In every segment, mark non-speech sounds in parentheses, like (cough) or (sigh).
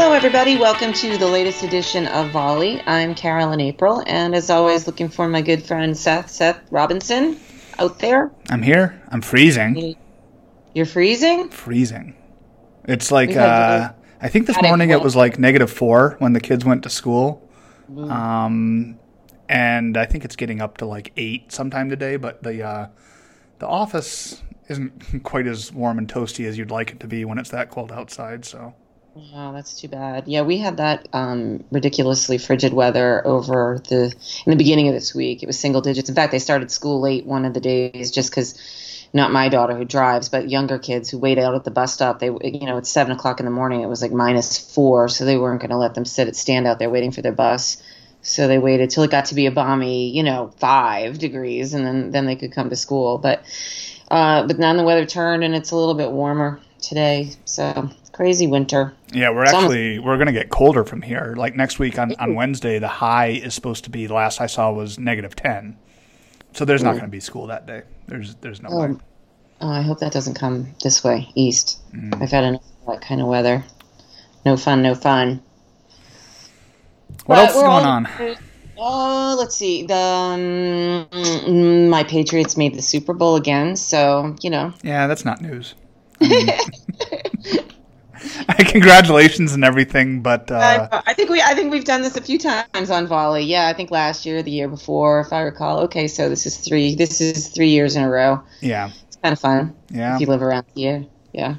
Hello, everybody. Welcome to the latest edition of Volley. I'm Carolyn April, and as always, looking for my good friend Seth, Seth Robinson, out there. I'm here. I'm freezing. You're freezing? Freezing. It's like, uh, I think this morning it was like negative four when the kids went to school. Mm. Um, and I think it's getting up to like eight sometime today, but the, uh, the office isn't (laughs) quite as warm and toasty as you'd like it to be when it's that cold outside, so. Oh, that's too bad. Yeah, we had that um, ridiculously frigid weather over the in the beginning of this week. It was single digits. In fact, they started school late one of the days just because not my daughter who drives, but younger kids who wait out at the bus stop. They, you know, it's seven o'clock in the morning. It was like minus four, so they weren't going to let them sit at stand out there waiting for their bus. So they waited till it got to be a balmy, you know, five degrees, and then then they could come to school. But uh, but then the weather turned, and it's a little bit warmer today. So crazy winter. Yeah, we're actually we're gonna get colder from here. Like next week on, on Wednesday, the high is supposed to be. The last I saw was negative ten. So there's not going to be school that day. There's there's no oh, way. Oh, I hope that doesn't come this way east. Mm. I've had enough of that kind of weather. No fun, no fun. What but else is going on? Oh, let's see. The um, my Patriots made the Super Bowl again, so you know. Yeah, that's not news. (laughs) (laughs) Congratulations and everything, but uh, I, I, think we I think we've done this a few times on volley. Yeah, I think last year, the year before, if I recall. Okay, so this is three. This is three years in a row. Yeah, it's kind of fun. Yeah, if you live around here. Yeah.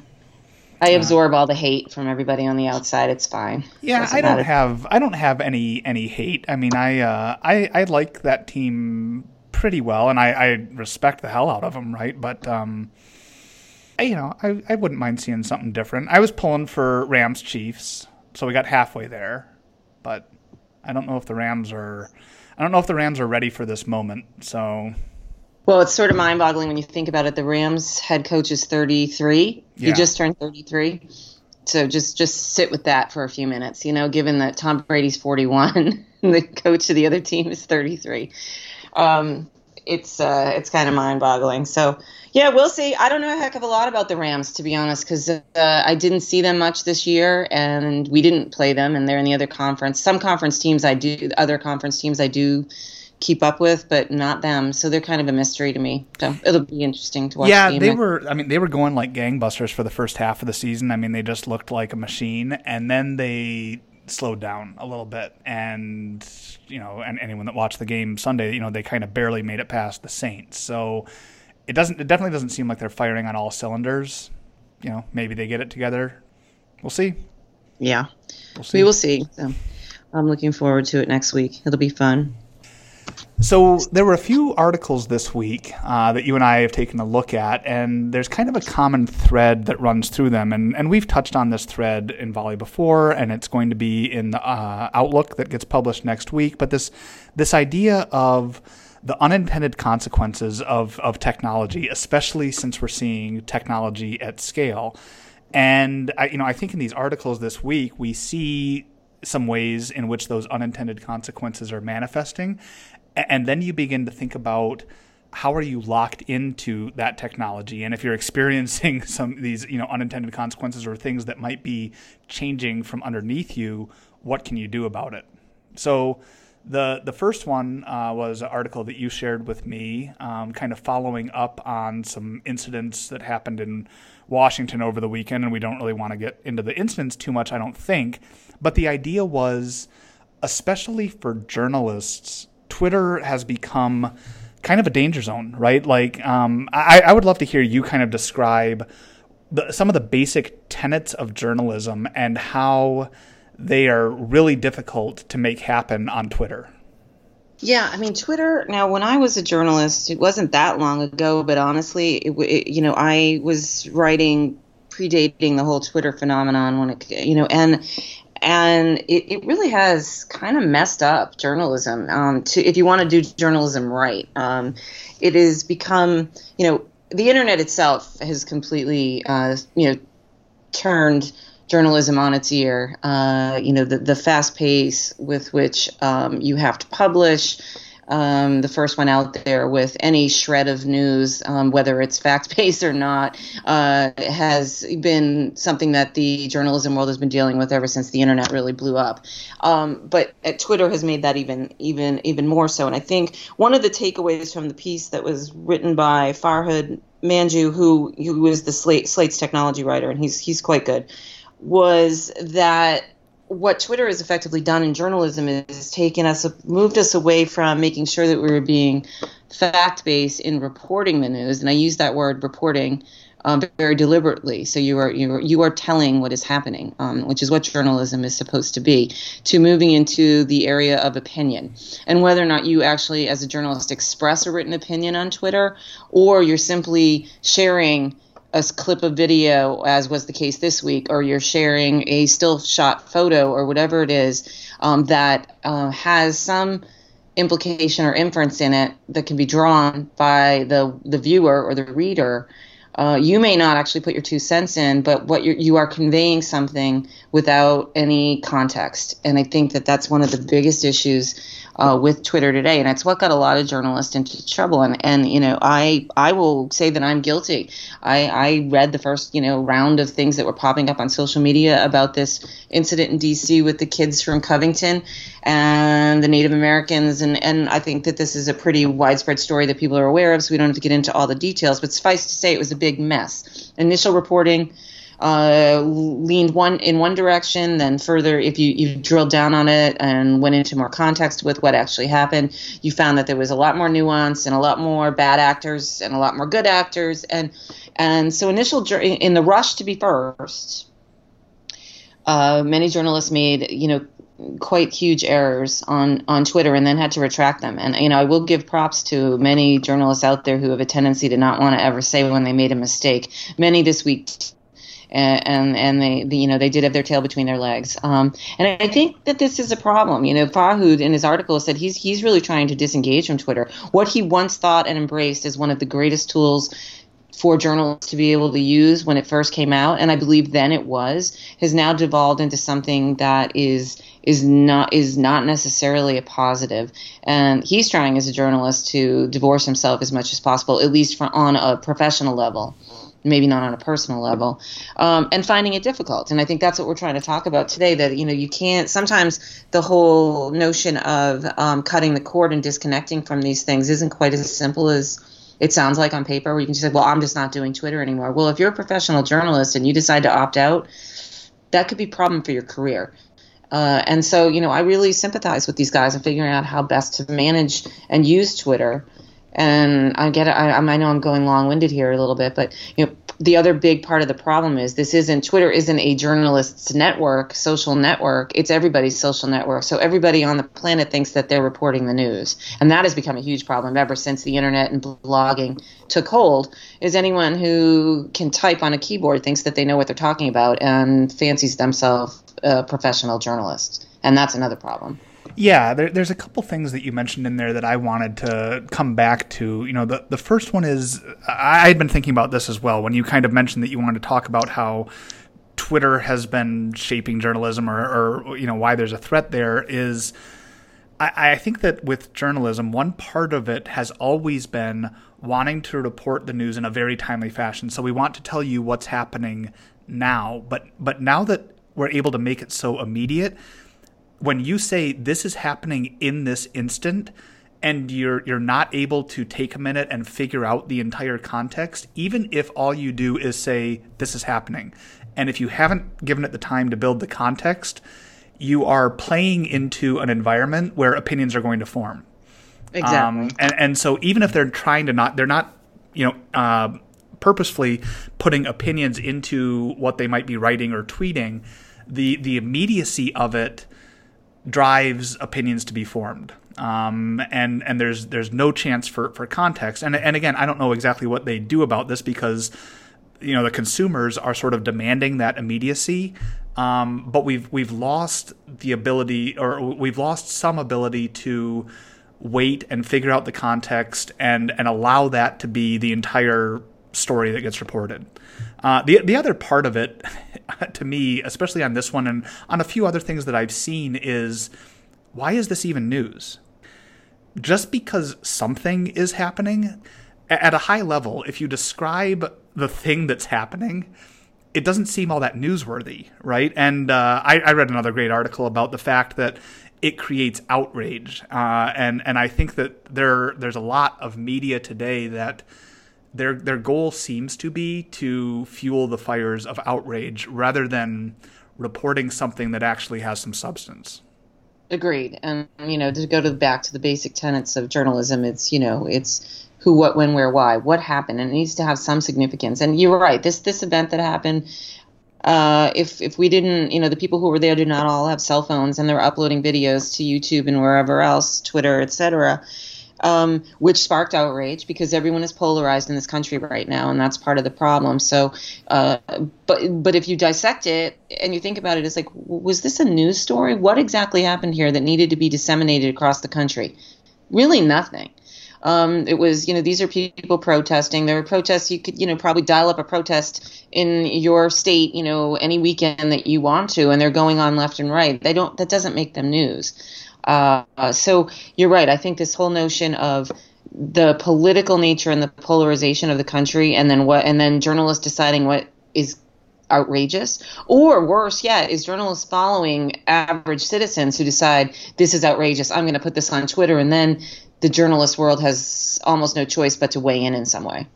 I absorb all the hate from everybody on the outside. It's fine. Yeah, I don't matter. have I don't have any any hate. I mean, I uh, I I like that team pretty well, and I, I respect the hell out of them, right? But um, you know, I, I wouldn't mind seeing something different. I was pulling for Rams Chiefs, so we got halfway there, but I don't know if the Rams are. I don't know if the Rams are ready for this moment. So. Well, it's sort of mind-boggling when you think about it. The Rams head coach is 33. Yeah. He just turned 33. So just just sit with that for a few minutes. You know, given that Tom Brady's 41, (laughs) the coach of the other team is 33. Um, it's uh, it's kind of mind-boggling. So yeah, we'll see. I don't know a heck of a lot about the Rams to be honest, because uh, I didn't see them much this year, and we didn't play them, and they're in the other conference. Some conference teams I do, other conference teams I do keep up with, but not them. So they're kind of a mystery to me. So it'll be interesting to watch. Yeah, the they were. I mean, they were going like gangbusters for the first half of the season. I mean, they just looked like a machine, and then they slowed down a little bit. And you know and anyone that watched the game sunday you know they kind of barely made it past the saints. So it doesn't it definitely doesn't seem like they're firing on all cylinders. You know maybe they get it together. We'll see. Yeah. We'll see. we will see. So i'm looking forward to it next week. It'll be fun so there were a few articles this week uh, that you and I have taken a look at, and there's kind of a common thread that runs through them, and and we've touched on this thread in Volley before, and it's going to be in the uh, Outlook that gets published next week. But this this idea of the unintended consequences of of technology, especially since we're seeing technology at scale. And I, you know, I think in these articles this week we see some ways in which those unintended consequences are manifesting and then you begin to think about how are you locked into that technology? And if you're experiencing (laughs) some of these you know unintended consequences or things that might be changing from underneath you what can you do about it? So the the first one uh, was an article that you shared with me um, kind of following up on some incidents that happened in Washington over the weekend and we don't really want to get into the incidents too much I don't think. But the idea was especially for journalists Twitter has become kind of a danger zone, right? Like, um, I, I, would love to hear you kind of describe the, some of the basic tenets of journalism and how they are really difficult to make happen on Twitter. Yeah, I mean, Twitter. Now, when I was a journalist, it wasn't that long ago, but honestly, it, it, you know, I was writing predating the whole Twitter phenomenon when it, you know, and and it, it really has kind of messed up journalism. Um, to if you want to do journalism right, um, it has become you know the internet itself has completely uh, you know turned journalism on its ear. Uh, you know the the fast pace with which um, you have to publish. Um, the first one out there with any shred of news, um, whether it's fact based or not, uh, has been something that the journalism world has been dealing with ever since the internet really blew up. Um, but uh, Twitter has made that even even even more so. And I think one of the takeaways from the piece that was written by Farhad Manjoo, who who was the Slate, Slate's technology writer, and he's he's quite good, was that what Twitter has effectively done in journalism is taken us, moved us away from making sure that we were being fact based in reporting the news, and I use that word reporting um, very deliberately. So you are you are, you are telling what is happening, um, which is what journalism is supposed to be. To moving into the area of opinion, and whether or not you actually, as a journalist, express a written opinion on Twitter, or you're simply sharing a clip of video, as was the case this week, or you're sharing a still shot photo or whatever it is um, that uh, has some implication or inference in it that can be drawn by the the viewer or the reader. Uh, you may not actually put your two cents in, but what you're, you are conveying something without any context, and I think that that's one of the biggest issues uh, with Twitter today, and it's what got a lot of journalists into trouble. And and you know, I I will say that I'm guilty. I I read the first you know round of things that were popping up on social media about this incident in D.C. with the kids from Covington and the Native Americans, and and I think that this is a pretty widespread story that people are aware of. So we don't have to get into all the details, but suffice to say, it was a big mess. Initial reporting uh, leaned one in one direction, then further, if you, you drilled down on it and went into more context with what actually happened, you found that there was a lot more nuance and a lot more bad actors and a lot more good actors, and and so initial in the rush to be first, uh, many journalists made you know quite huge errors on on Twitter and then had to retract them. And you know, I will give props to many journalists out there who have a tendency to not want to ever say when they made a mistake. Many this week and and they, you know they did have their tail between their legs. Um, and I think that this is a problem. You know, Farhad in his article said he's he's really trying to disengage from Twitter. What he once thought and embraced as one of the greatest tools for journalists to be able to use when it first came out, and I believe then it was, has now devolved into something that is is not is not necessarily a positive. And he's trying as a journalist to divorce himself as much as possible, at least from, on a professional level maybe not on a personal level, um, and finding it difficult. And I think that's what we're trying to talk about today. That you know you can't sometimes the whole notion of um, cutting the cord and disconnecting from these things isn't quite as simple as it sounds like on paper. Where you can just say, "Well, I'm just not doing Twitter anymore." Well, if you're a professional journalist and you decide to opt out, that could be a problem for your career. Uh, and so, you know, I really sympathize with these guys and figuring out how best to manage and use Twitter and I get it. I, I know I'm going long-winded here a little bit, but you know, the other big part of the problem is this isn't Twitter isn't a journalists' network, social network. It's everybody's social network. So everybody on the planet thinks that they're reporting the news, and that has become a huge problem ever since the internet and blogging took hold. Is anyone who can type on a keyboard thinks that they know what they're talking about and fancies themselves a professional journalist, and that's another problem. Yeah, there, there's a couple things that you mentioned in there that I wanted to come back to. You know, the the first one is I had been thinking about this as well when you kind of mentioned that you wanted to talk about how Twitter has been shaping journalism or, or you know why there's a threat there is I, I think that with journalism, one part of it has always been wanting to report the news in a very timely fashion. So we want to tell you what's happening now, but but now that we're able to make it so immediate, when you say this is happening in this instant and you're you're not able to take a minute and figure out the entire context even if all you do is say this is happening. And if you haven't given it the time to build the context you are playing into an environment where opinions are going to form. Exactly. Um, and and so even if they're trying to not they're not you know uh, purposefully putting opinions into what they might be writing or tweeting the the immediacy of it drives opinions to be formed. Um, and and there's there's no chance for, for context. And and again, I don't know exactly what they do about this because you know the consumers are sort of demanding that immediacy. Um, but we've we've lost the ability, or we've lost some ability to wait and figure out the context and and allow that to be the entire story that gets reported. Uh, the the other part of it, (laughs) to me, especially on this one and on a few other things that I've seen, is why is this even news? just because something is happening at a high level, if you describe the thing that's happening, it doesn't seem all that newsworthy, right? And uh, I, I, read another great article about the fact that it creates outrage, uh, and and I think that there there's a lot of media today that their their goal seems to be to fuel the fires of outrage rather than reporting something that actually has some substance. Agreed, and you know to go to back to the basic tenets of journalism, it's you know it's who, what, when, where, why, what happened, and it needs to have some significance. And you're right, this this event that happened. Uh, if if we didn't, you know, the people who were there did not all have cell phones and they're uploading videos to YouTube and wherever else, Twitter, etc um, which sparked outrage because everyone is polarized in this country right now, and that's part of the problem. So, uh, but but if you dissect it and you think about it, it's like, was this a news story? What exactly happened here that needed to be disseminated across the country? Really, nothing. Um, it was, you know, these are people protesting. There are protests. You could, you know, probably dial up a protest in your state, you know, any weekend that you want to, and they're going on left and right. They don't. That doesn't make them news. Uh, so you're right. I think this whole notion of the political nature and the polarization of the country, and then what, and then journalists deciding what is outrageous, or worse yet, is journalists following average citizens who decide this is outrageous. I'm going to put this on Twitter, and then the journalist world has almost no choice but to weigh in in some way.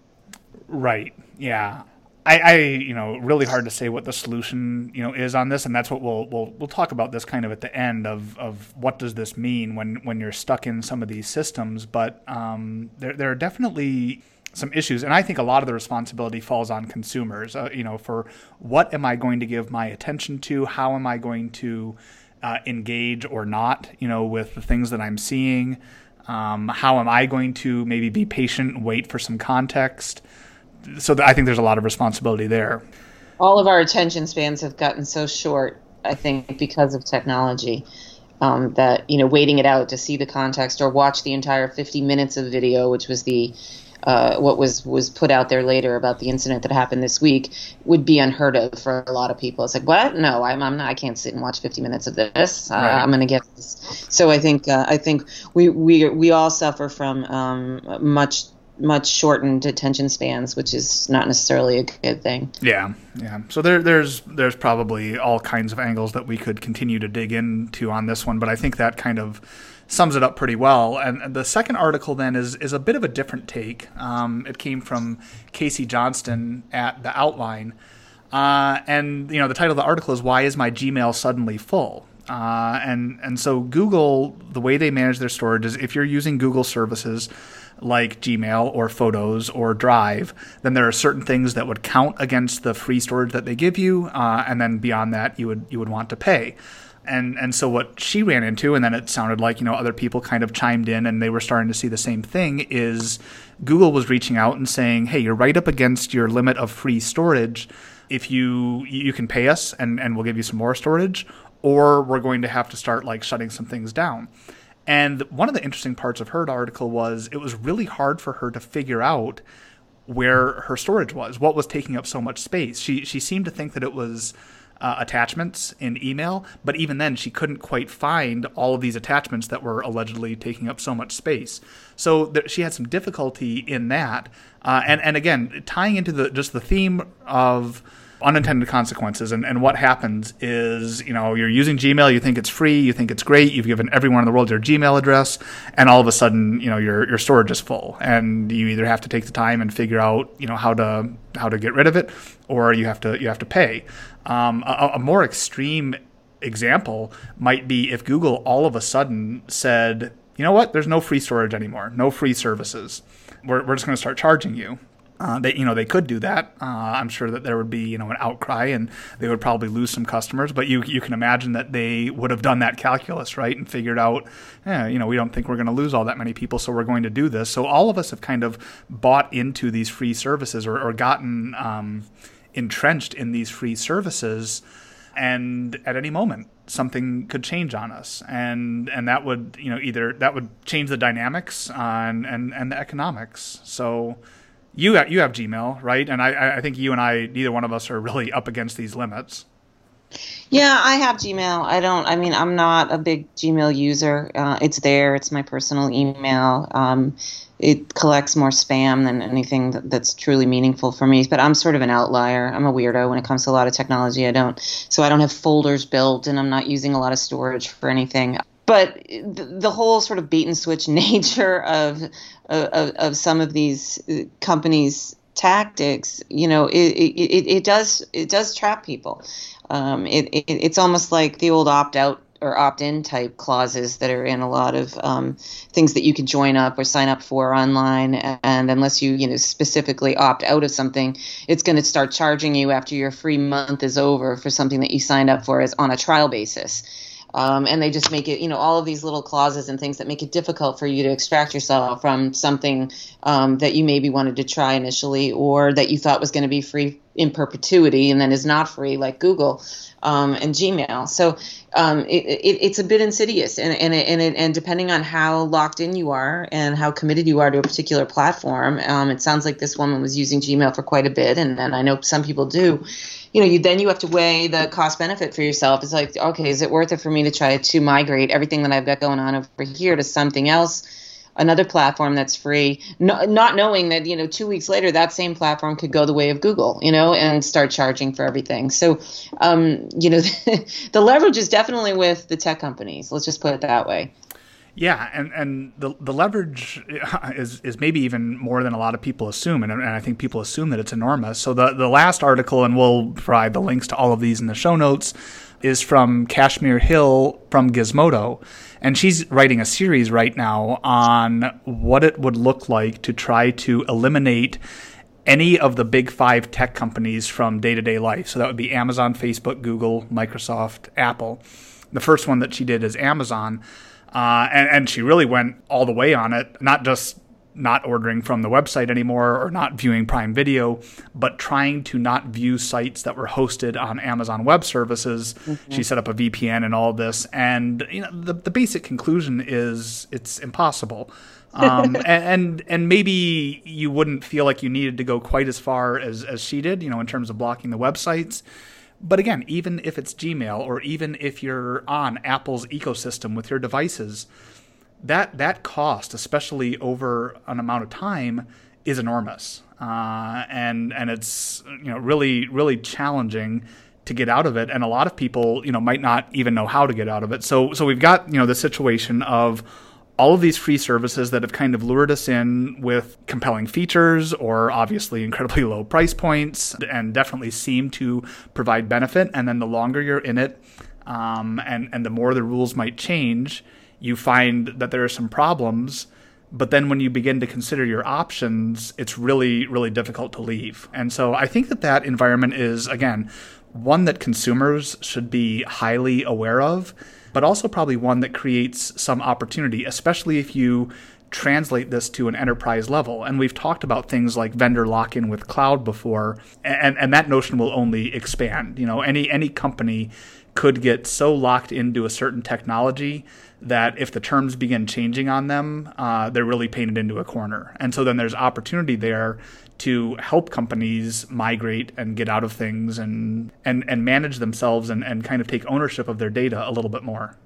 Right. Yeah. I, I, you know, really hard to say what the solution, you know, is on this, and that's what we'll we'll we'll talk about this kind of at the end of of what does this mean when when you're stuck in some of these systems. But um, there there are definitely some issues, and I think a lot of the responsibility falls on consumers. Uh, you know, for what am I going to give my attention to? How am I going to uh, engage or not? You know, with the things that I'm seeing. Um, how am I going to maybe be patient and wait for some context? So I think there's a lot of responsibility there. All of our attention spans have gotten so short, I think, because of technology. Um, that you know, waiting it out to see the context or watch the entire 50 minutes of video, which was the uh, what was was put out there later about the incident that happened this week would be unheard of for a lot of people. It's like, what? No, I'm, I'm not. I can't sit and watch 50 minutes of this. Uh, right. I'm going to get this. So I think uh, I think we we we all suffer from um, much much shortened attention spans, which is not necessarily a good thing. Yeah, yeah. So there, there's there's probably all kinds of angles that we could continue to dig into on this one, but I think that kind of sums it up pretty well. And the second article then is is a bit of a different take. Um, it came from Casey Johnston at the Outline, uh, and you know the title of the article is "Why Is My Gmail Suddenly Full." Uh, and and so Google, the way they manage their storage is if you're using Google services like Gmail or Photos or Drive, then there are certain things that would count against the free storage that they give you, uh, and then beyond that, you would you would want to pay. And and so what she ran into, and then it sounded like you know other people kind of chimed in, and they were starting to see the same thing. Is Google was reaching out and saying, "Hey, you're right up against your limit of free storage. If you you can pay us, and and we'll give you some more storage." Or we're going to have to start like shutting some things down. And one of the interesting parts of her article was it was really hard for her to figure out where her storage was, what was taking up so much space. She she seemed to think that it was uh, attachments in email, but even then she couldn't quite find all of these attachments that were allegedly taking up so much space. So she had some difficulty in that. Uh, and and again, tying into the just the theme of unintended consequences. And, and what happens is, you know, you're using Gmail, you think it's free, you think it's great, you've given everyone in the world your Gmail address, and all of a sudden, you know, your your storage is full, and you either have to take the time and figure out, you know, how to how to get rid of it, or you have to you have to pay. Um, a, a more extreme example might be if Google all of a sudden said, you know what, there's no free storage anymore, no free services. We're, we're just going to start charging you. Uh, they, you know, they could do that. Uh, I'm sure that there would be, you know, an outcry, and they would probably lose some customers. But you, you can imagine that they would have done that calculus, right, and figured out, eh, you know, we don't think we're going to lose all that many people, so we're going to do this. So all of us have kind of bought into these free services or, or gotten um, entrenched in these free services, and at any moment something could change on us, and and that would, you know, either that would change the dynamics and and and the economics. So you have, you have Gmail, right? And I, I think you and I, neither one of us are really up against these limits. Yeah, I have Gmail. I don't. I mean, I'm not a big Gmail user. Uh, it's there. It's my personal email. Um, it collects more spam than anything that, that's truly meaningful for me. But I'm sort of an outlier. I'm a weirdo when it comes to a lot of technology. I don't. So I don't have folders built, and I'm not using a lot of storage for anything. But the, whole sort of bait and switch (laughs) nature of of, of some of these uh, companies tactics, you know, it, it, it, does it does trap people. Um, it, it, it's almost like the old opt out or opt in type clauses that are in a lot of um, things that you can join up or sign up for online. And unless you you know specifically opt out of something, it's going to start charging you after your free month is over for something that you signed up for as on a trial basis. Um, and they just make it, you know, all of these little clauses and things that make it difficult for you to extract yourself from something um, that you maybe wanted to try initially or that you thought was going to be free in perpetuity and then is not free, like Google um, and Gmail. So um, it, it, it's a bit insidious, and and and, it, and depending on how locked in you are and how committed you are to a particular platform, um, it sounds like this woman was using Gmail for quite a bit, and, and I know some people do you know, you then you have to weigh the cost benefit for yourself. It's like, okay, is it worth it for me to try to migrate everything that I've got going on over here to something else? another platform that's free, no, not knowing that you know two weeks later that same platform could go the way of Google, you know, and start charging for everything. So, um, you know, (laughs) the leverage is definitely with the tech companies. Let's just put it that way. Yeah, and, and the the leverage (laughs) is is maybe even more than a lot of people assume, and, and I think people assume that it's enormous. So the the last article, and we'll provide the links to all of these in the show notes, is from Kashmir Hill from Gizmodo, and she's writing a series right now on what it would look like to try to eliminate any of the big five tech companies from day to day life. So that would be Amazon, Facebook, Google, Microsoft, Apple. The first one that she did is Amazon uh, and, and she really went all the way on it, not just not ordering from the website anymore or not viewing Prime Video, but trying to not view sites that were hosted on Amazon Web Services. Mm-hmm. She set up a VPN and all this, and you know the the basic conclusion is it's impossible. (laughs) Um, and, and, and maybe you wouldn't feel like you needed to go quite as far as as she did, you know, in terms of blocking the websites. But again, even if it's Gmail or even if you're on Apple's ecosystem with your devices, that that cost, especially over an amount of time, is enormous, uh, and and it's you know really really challenging to get out of it. And a lot of people you know might not even know how to get out of it. So so we've got you know the situation of all of these free services that have kind of lured us in with compelling features or obviously incredibly (laughs) low price points and definitely seem to provide benefit. And then the longer you're in it um, and, and the more the rules might change, you find that there are some problems. But then when you begin to consider your options, it's really, really difficult to leave. And so I think that that environment is, again, one that consumers should be highly aware of but also probably one that creates some opportunity, especially if you translate this to an enterprise level. And we've talked about things like vendor lock-in with cloud before, and, and that notion will only expand. You know, any any company could get so locked into a certain technology that if the terms begin changing on them, uh, they're really painted into a corner. And so then there's opportunity there to help companies migrate and get out of things and and, and manage themselves and, and kind of take ownership of their data a little bit more.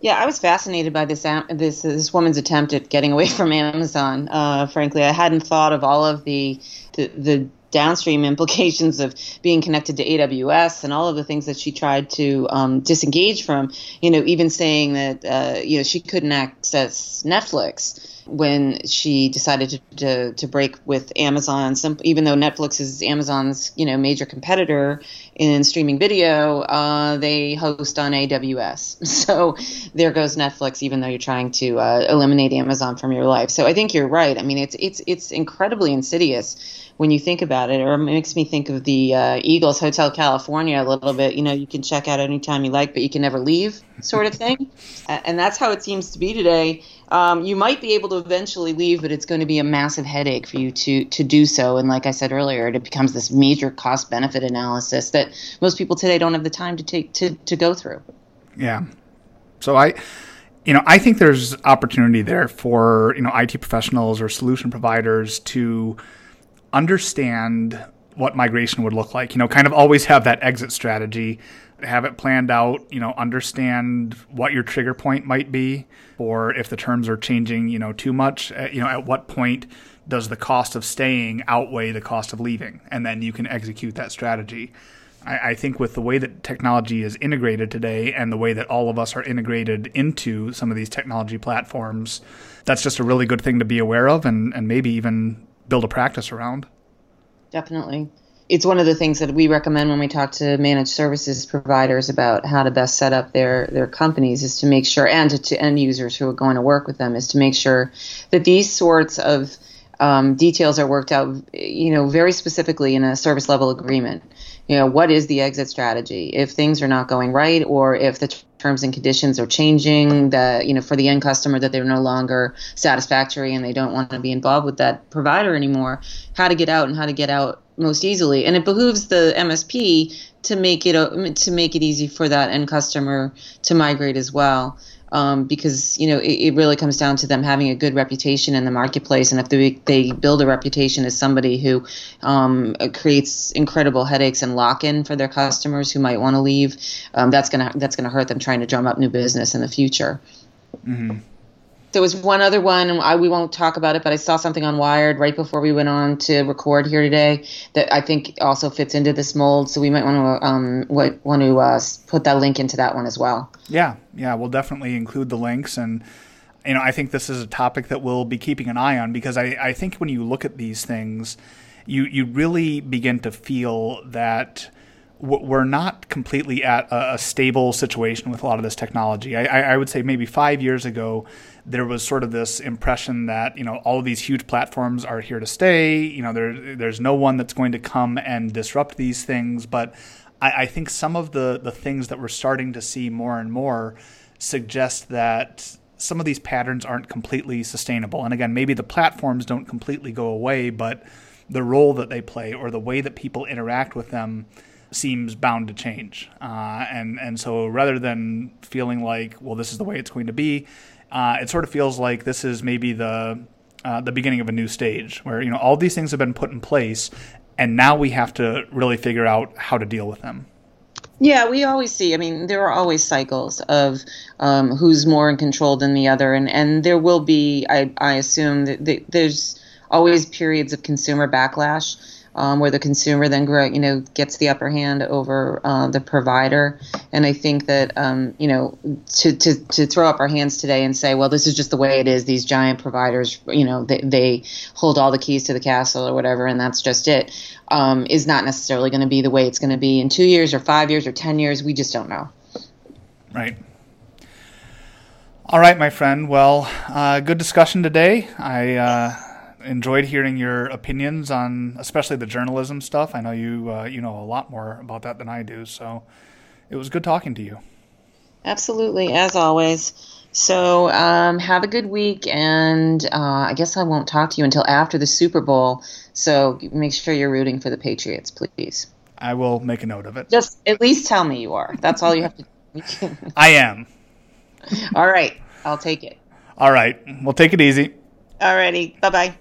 Yeah, I was fascinated by this this this woman's attempt at getting away (laughs) from Amazon. Uh, frankly, I hadn't thought of all of the the, the downstream (laughs) implications of being connected to AWS and all of the things that she tried to um, disengage from. You know, even saying that uh, you know she couldn't access Netflix when she decided to, to, to break with Amazon. Some, even though Netflix is Amazon's you know major competitor in streaming video, uh, they host on AWS. (laughs) So there goes Netflix. Even though you're trying to uh, eliminate Amazon from your life, so I think you're right. I mean, it's it's it's incredibly insidious when you think about it, or it makes me think of the uh, Eagles Hotel California a little bit. You know, you can check out anytime you like, but you can never leave, sort of thing. (laughs) and that's how it seems to be today. Um, you might be able to eventually leave, but it's going to be a massive headache for you to to do so. And like I said earlier, it becomes this major cost benefit analysis that most people today don't have the time to take to to go through. Yeah. So I you know, I think there's opportunity there for, you know, IT professionals or solution providers to understand what migration would look like. You know, kind of always have that exit strategy, have it planned out, you know, understand what your trigger point might be, or if the terms are changing, you know, too much, uh, you know, at what point does the cost of staying outweigh the cost of leaving? And then you can execute that strategy. I, I think with the way that technology is integrated today and the way that all of us are integrated into some of these technology platforms, that's just a really good thing to be aware of and, and maybe even build a practice around. Definitely. It's one of the things that we recommend when we talk to managed services providers about how to best set up their, their companies is to make sure, and to, to end users who are going to work with them, is to make sure that these sorts of um, details are worked out, you know, very specifically in a service level agreement. You know, what is the exit strategy if things are not going right, or if the terms and conditions are changing, that you know, for the end customer that they're no longer satisfactory and they don't want to be involved with that provider anymore. How to get out and how to get out most easily, and it behooves the MSP to make it to make it easy for that end customer to migrate as well um, because you know it, it, really comes down to them having a good reputation in the marketplace, and if they, they build a reputation as somebody who um, creates incredible headaches and lock-in for their customers who might want to leave, um, that's gonna that's gonna hurt them trying to drum up new business in the future. Mm-hmm there was one other one, and I, we won't talk about it, but I saw something on Wired right before we went on to record here today that I think also fits into this mold. So we might want to um, want to uh, put that link into that one as well. Yeah, yeah, we'll definitely include the links, and you know, I think this is a topic that we'll be keeping an eye on because I, I think when you look at these things, you you really begin to feel that we're not completely at a, stable situation with a lot of this technology. I, I, would say maybe five years ago, there was sort of this impression that you know all of these huge platforms are here to stay. You know, there there's no one that's going to come and disrupt these things. But I, I think some of the the things that we're starting to see more and more suggest that some of these patterns aren't completely sustainable. And again, maybe the platforms don't completely go away, but the role that they play or the way that people interact with them seems bound to change. Uh, and and so rather than feeling like, well, this is the way it's going to be, uh, it sort of feels like this is maybe the uh, the beginning of a new stage where you know all these things have been put in place, and now we have to really figure out how to deal with them. Yeah, we always see. I mean, there are always cycles of um, who's more in control than the other, and and there will be. I I assume that there's always periods of consumer backlash um, where the consumer then you know gets the upper hand over uh, the provider. And I think that um, you know to, to to throw up our hands today and say, well, this is just the way it is. These giant providers, you know, they, they hold all the keys to the castle or whatever, and that's just it. Um, is not necessarily going to be the way it's going to be in two years or five years or ten years. We just don't know. Right. All right, my friend. Well, uh, good discussion today. I. Uh enjoyed hearing your opinions on, especially the journalism stuff. I know you uh, you know a lot more about that than I do, so it was good talking to you. Absolutely, as always. So um, have a good week, and uh, I guess I won't talk to you until after the Super Bowl. So make sure you're rooting for the Patriots, please. I will make a note of it. Just at least tell me you are. That's all you have to. do. (laughs) (laughs) I am. all right, I'll take it. All right, we'll take it easy. Alrighty, bye bye.